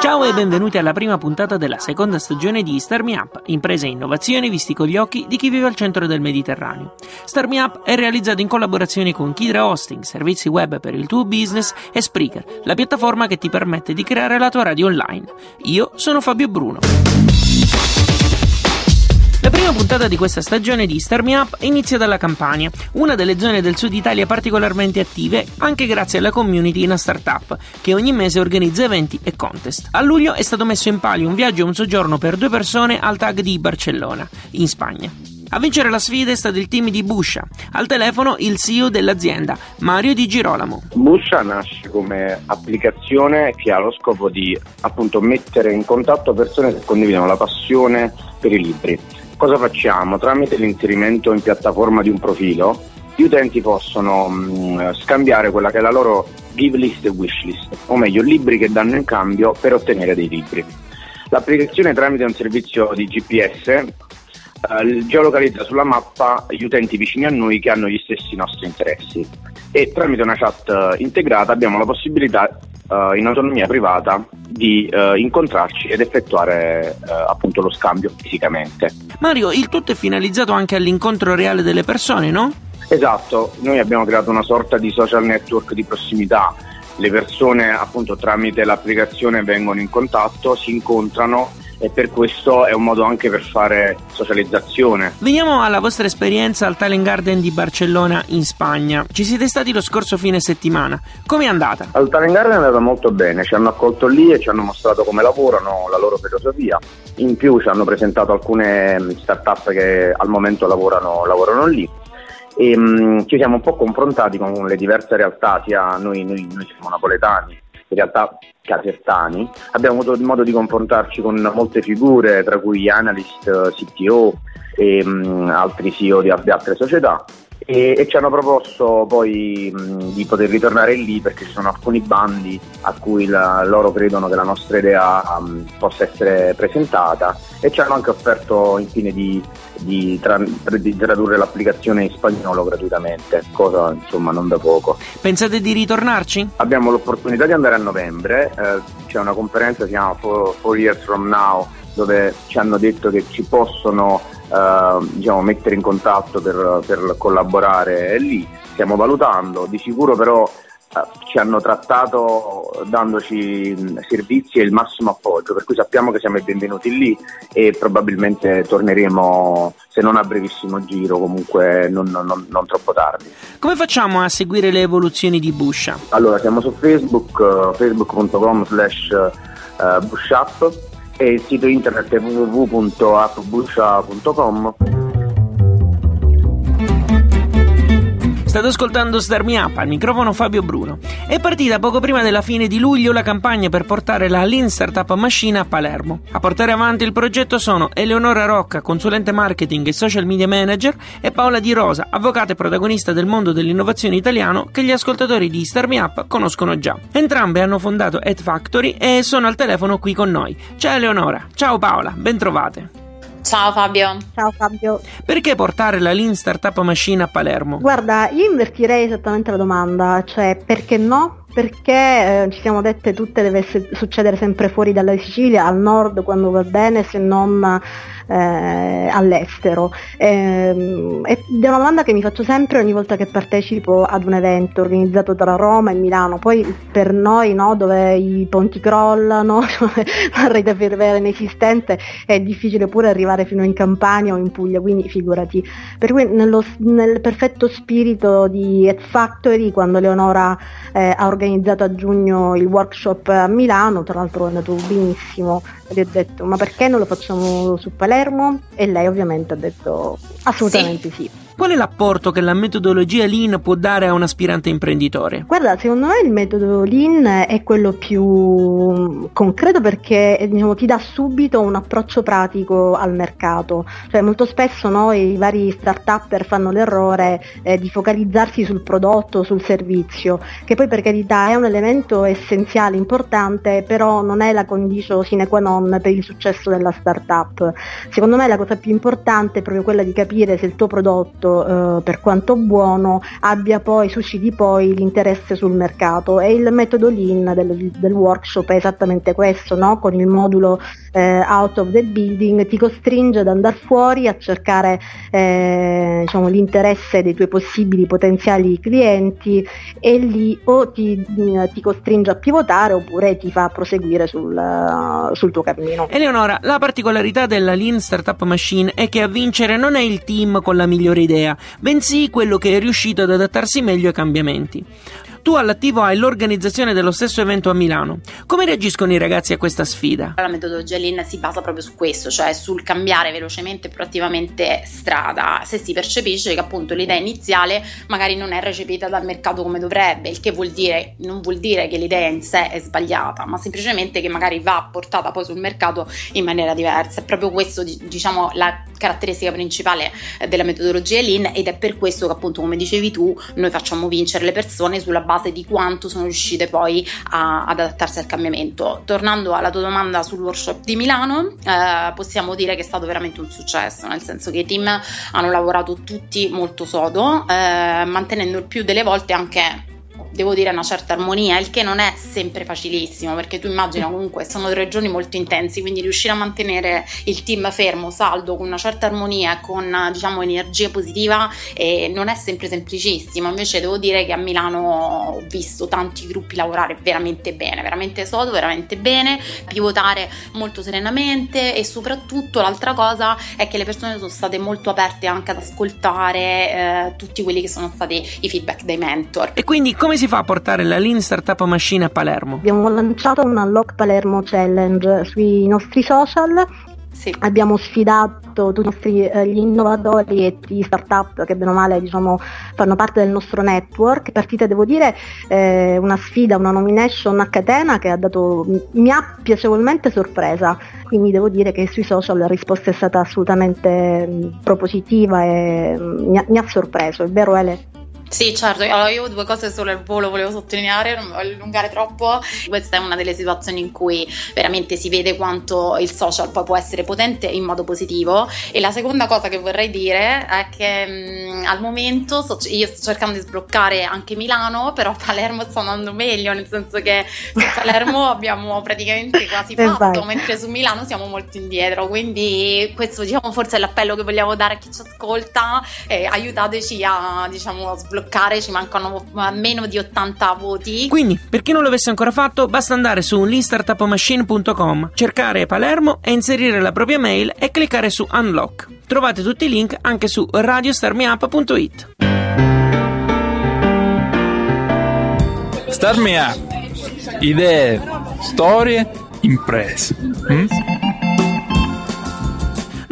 Ciao e benvenuti alla prima puntata della seconda stagione di Star Me Up, imprese e innovazioni visti con gli occhi di chi vive al centro del Mediterraneo. Star Me Up è realizzato in collaborazione con Kidra Hosting, servizi web per il tuo business e Spreaker, la piattaforma che ti permette di creare la tua radio online. Io sono Fabio Bruno. Prima puntata di questa stagione di Star Me Up inizia dalla Campania, una delle zone del sud Italia particolarmente attive anche grazie alla community Una Startup, che ogni mese organizza eventi e contest. A luglio è stato messo in palio un viaggio e un soggiorno per due persone al tag di Barcellona, in Spagna. A vincere la sfida è stato il team di Busha, al telefono il CEO dell'azienda, Mario Di Girolamo. Busha nasce come applicazione che ha lo scopo di appunto mettere in contatto persone che condividono la passione per i libri. Cosa facciamo? Tramite l'inserimento in piattaforma di un profilo, gli utenti possono mh, scambiare quella che è la loro give list e wish list, o meglio, libri che danno in cambio per ottenere dei libri. L'applicazione tramite un servizio di GPS eh, geolocalizza sulla mappa gli utenti vicini a noi che hanno gli stessi nostri interessi e tramite una chat eh, integrata abbiamo la possibilità eh, in autonomia privata di eh, incontrarci ed effettuare eh, appunto lo scambio fisicamente. Mario, il tutto è finalizzato anche all'incontro reale delle persone, no? Esatto, noi abbiamo creato una sorta di social network di prossimità. Le persone appunto tramite l'applicazione vengono in contatto, si incontrano e per questo è un modo anche per fare socializzazione. Veniamo alla vostra esperienza al Talent Garden di Barcellona in Spagna. Ci siete stati lo scorso fine settimana. Com'è andata? Al Talent Garden è andata molto bene, ci hanno accolto lì e ci hanno mostrato come lavorano, la loro filosofia. In più ci hanno presentato alcune mm, start-up che al momento lavorano, lavorano lì. E, mh, ci siamo un po' confrontati con le diverse realtà, sia noi, noi, noi siamo napoletani, in realtà casertani. Abbiamo avuto modo di confrontarci con molte figure, tra cui analyst, CTO e mh, altri CEO di altre società. E, e ci hanno proposto poi mh, di poter ritornare lì perché ci sono alcuni bandi a cui la, loro credono che la nostra idea mh, possa essere presentata e ci hanno anche offerto infine di, di, tra, di tradurre l'applicazione in spagnolo gratuitamente, cosa insomma non da poco. Pensate di ritornarci? Abbiamo l'opportunità di andare a novembre, eh, c'è una conferenza che si chiama Four, Four Years From Now dove ci hanno detto che ci possono eh, diciamo, mettere in contatto per, per collaborare lì, stiamo valutando, di sicuro però eh, ci hanno trattato dandoci servizi e il massimo appoggio, per cui sappiamo che siamo i benvenuti lì e probabilmente torneremo, se non a brevissimo giro, comunque non, non- non troppo tardi. Come facciamo a seguire le evoluzioni di Busha? Allora, siamo su Facebook, eh, facebook.com slash eh, bushup e il sito internet è State ascoltando Star Up, al microfono Fabio Bruno. È partita poco prima della fine di luglio la campagna per portare la Lean Startup Machine a Palermo. A portare avanti il progetto sono Eleonora Rocca, consulente marketing e social media manager, e Paola Di Rosa, avvocata e protagonista del mondo dell'innovazione italiano che gli ascoltatori di Star Up conoscono già. Entrambe hanno fondato Ed Factory e sono al telefono qui con noi. Ciao Eleonora, ciao Paola, ben trovate. Ciao Fabio. Ciao Fabio. Perché portare la Lean Startup Machine a Palermo? Guarda, io invertirei esattamente la domanda, cioè perché no? Perché eh, ci siamo dette tutte deve essere- succedere sempre fuori dalla Sicilia, al nord quando va bene, se non eh, all'estero. Ehm, ed è una domanda che mi faccio sempre ogni volta che partecipo ad un evento organizzato tra Roma e Milano. Poi per noi, no, dove i ponti crollano, dove la rete ferroviaria inesistente, è difficile pure arrivare fino in Campania o in Puglia, quindi figurati. Per cui nello- nel perfetto spirito di Ed Factory, quando Leonora eh, ha organizzato a giugno il workshop a Milano, tra l'altro è andato benissimo, gli ho detto ma perché non lo facciamo su Palermo? E lei ovviamente ha detto assolutamente sì. Qual è l'apporto che la metodologia Lean può dare a un aspirante imprenditore? Guarda, secondo me il metodo Lean è quello più concreto perché diciamo, ti dà subito un approccio pratico al mercato. Cioè, molto spesso noi, i vari start-upper fanno l'errore eh, di focalizzarsi sul prodotto, sul servizio, che poi per carità è un elemento essenziale, importante, però non è la condicio sine qua non per il successo della startup. Secondo me la cosa più importante è proprio quella di capire se il tuo prodotto, eh, per quanto buono, abbia poi, susciti poi l'interesse sul mercato e il metodo Lean del, del workshop è esattamente questo, no? con il modulo eh, out of the building ti costringe ad andare fuori a cercare eh, diciamo, l'interesse dei tuoi possibili potenziali clienti e lì o ti, ti costringe a pivotare oppure ti fa proseguire sul, sul tuo cammino. Eleonora, la particolarità della Lean Startup Machine è che a vincere non è il team con la migliore idea, bensì quello che è riuscito ad adattarsi meglio ai cambiamenti. Tu all'attivo hai l'organizzazione dello stesso evento a Milano. Come reagiscono i ragazzi a questa sfida? La metodologia Lean si basa proprio su questo, cioè sul cambiare velocemente e proattivamente strada. Se si percepisce che appunto l'idea iniziale magari non è recepita dal mercato come dovrebbe, il che vuol dire, non vuol dire che l'idea in sé è sbagliata, ma semplicemente che magari va portata poi sul mercato in maniera diversa. È proprio questo, diciamo, la caratteristica principale della metodologia Lean ed è per questo che appunto, come dicevi tu, noi facciamo vincere le persone sulla base base di quanto sono riuscite poi a, ad adattarsi al cambiamento. Tornando alla tua domanda sul workshop di Milano, eh, possiamo dire che è stato veramente un successo, nel senso che i team hanno lavorato tutti molto sodo, eh, mantenendo il più delle volte anche devo dire una certa armonia, il che non è sempre facilissimo perché tu immagina comunque sono tre giorni molto intensi, quindi riuscire a mantenere il team fermo, saldo, con una certa armonia e con diciamo energia positiva eh, non è sempre semplicissimo, invece devo dire che a Milano ho visto tanti gruppi lavorare veramente bene, veramente sodo, veramente bene, pivotare molto serenamente e soprattutto l'altra cosa è che le persone sono state molto aperte anche ad ascoltare eh, tutti quelli che sono stati i feedback dei mentor. E quindi come si si fa a portare la Lean Startup Machine a Palermo? Abbiamo lanciato un Unlock Palermo Challenge sui nostri social sì. Abbiamo sfidato tutti i nostri, eh, gli innovatori e gli start-up che bene o male diciamo, fanno parte del nostro network. Partita, devo dire, eh, una sfida, una nomination a catena che ha dato, mi ha piacevolmente sorpresa. Quindi devo dire che sui social la risposta è stata assolutamente mh, propositiva e mh, mi, ha, mi ha sorpreso. È vero, Ele? Sì, certo, allora io due cose solo al volo volevo sottolineare, non voglio allungare troppo. Questa è una delle situazioni in cui veramente si vede quanto il social poi può essere potente in modo positivo. E la seconda cosa che vorrei dire è che mh, al momento sto, io sto cercando di sbloccare anche Milano, però Palermo sta andando meglio, nel senso che su Palermo abbiamo praticamente quasi fatto, mentre su Milano siamo molto indietro. Quindi questo diciamo forse è l'appello che vogliamo dare a chi ci ascolta, eh, aiutateci a diciamo sbloccare sbloccare, ci mancano meno di 80 voti. Quindi, per chi non l'avesse ancora fatto, basta andare su leanstartupmachine.com, cercare Palermo e inserire la propria mail e cliccare su Unlock. Trovate tutti i link anche su radiostarmiup.it. Start Me Up. Idee, storie, imprese. Mm?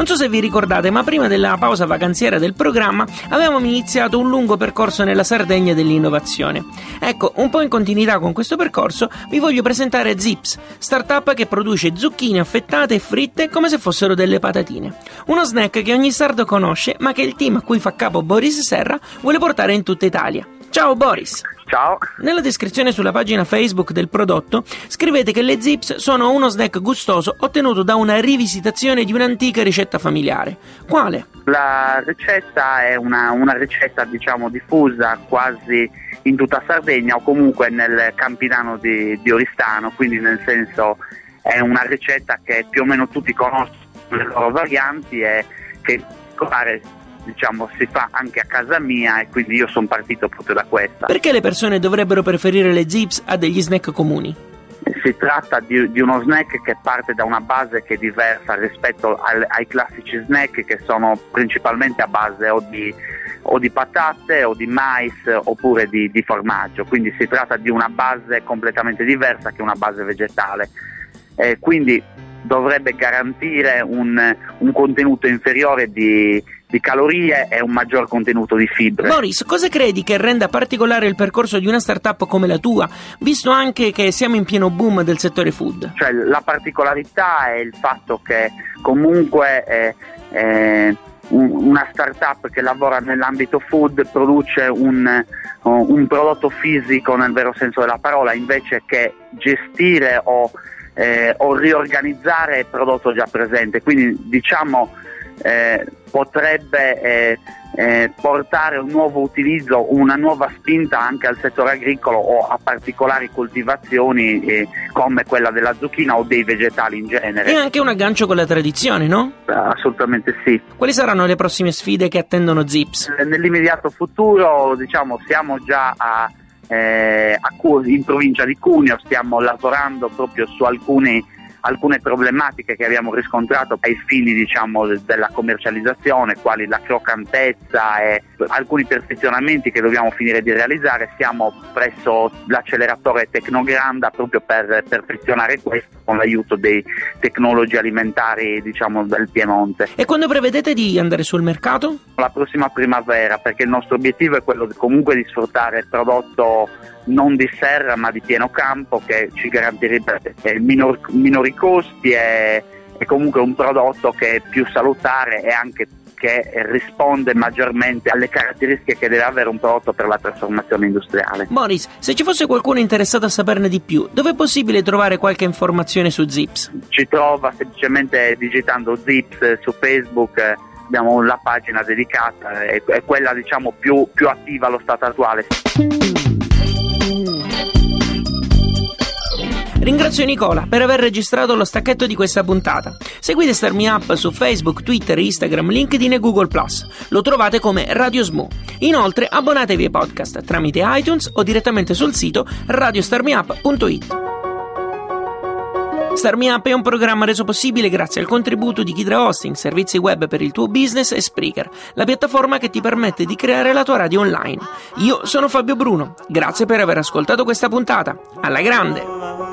Non so se vi ricordate, ma prima della pausa vacanziera del programma avevamo iniziato un lungo percorso nella Sardegna dell'innovazione. Ecco, un po' in continuità con questo percorso, vi voglio presentare Zips, startup che produce zucchine affettate e fritte come se fossero delle patatine. Uno snack che ogni sardo conosce, ma che il team a cui fa capo Boris Serra vuole portare in tutta Italia. Ciao Boris! Ciao! Nella descrizione sulla pagina Facebook del prodotto scrivete che le zips sono uno snack gustoso ottenuto da una rivisitazione di un'antica ricetta familiare. Quale? La ricetta è una, una ricetta diciamo diffusa quasi in tutta Sardegna o comunque nel Campinano di, di Oristano, quindi nel senso è una ricetta che più o meno tutti conoscono le loro varianti e che pare diciamo, si fa anche a casa mia e quindi io sono partito proprio da questa. Perché le persone dovrebbero preferire le zips a degli snack comuni? Si tratta di, di, uno snack che parte da una base che è diversa rispetto al, ai classici snack che sono principalmente a base o di, o di patate o di mais oppure di, di formaggio, quindi si tratta di una base completamente diversa che una base vegetale. Eh, quindi dovrebbe garantire un, un contenuto inferiore di, di calorie e un maggior contenuto di fibre. Boris, cosa credi che renda particolare il percorso di una startup come la tua, visto anche che siamo in pieno boom del settore food? Cioè, la particolarità è il fatto che comunque eh, eh, una startup che lavora nell'ambito food produce un, un, prodotto fisico nel vero senso della parola invece che gestire o, eh, o riorganizzare il prodotto già presente. Quindi diciamo eh, potrebbe eh, eh, portare un nuovo utilizzo, una nuova spinta anche al settore agricolo o a particolari coltivazioni eh, come quella della zucchina o dei vegetali in genere. E anche un aggancio con la tradizione, no? Assolutamente sì. Quali saranno le prossime sfide che attendono Zips? Nell'immediato futuro, diciamo, siamo già a, eh, a, in provincia di Cuneo, stiamo lavorando proprio su alcuni alcune problematiche che abbiamo riscontrato ai fini diciamo, della commercializzazione, quali la croccantezza e alcuni perfezionamenti che dobbiamo finire di realizzare. Siamo presso l'acceleratore Tecnogranda proprio per perfezionare questo con l'aiuto dei tecnologi alimentari diciamo, del Piemonte. E quando prevedete di andare sul mercato? La prossima primavera, perché il nostro obiettivo è quello di, comunque di sfruttare il prodotto non di serra ma di pieno campo che ci garantirebbe minor, minori costi e, e, comunque un prodotto che è più salutare e anche che risponde maggiormente alle caratteristiche che deve avere un prodotto per la trasformazione industriale. Boris, se ci fosse qualcuno interessato a saperne di più, dove è possibile trovare qualche informazione su Zips? Ci trova semplicemente digitando Zips su Facebook abbiamo la pagina dedicata, è, è quella diciamo più, più attiva allo stato attuale. Ringrazio Nicola per aver registrato lo stacchetto di questa puntata. Seguite Starmi Up su Facebook, Twitter, Instagram, LinkedIn e Google+. Lo trovate come Radio Smo. Inoltre abbonatevi ai podcast tramite iTunes o direttamente sul sito radiostarmiup.it. Starmi Up è un programma reso possibile grazie al contributo di Kidra Hosting, servizi web per il tuo business e Spreaker, la piattaforma che ti permette di creare la tua radio online. Io sono Fabio Bruno, grazie per aver ascoltato questa puntata. Alla grande!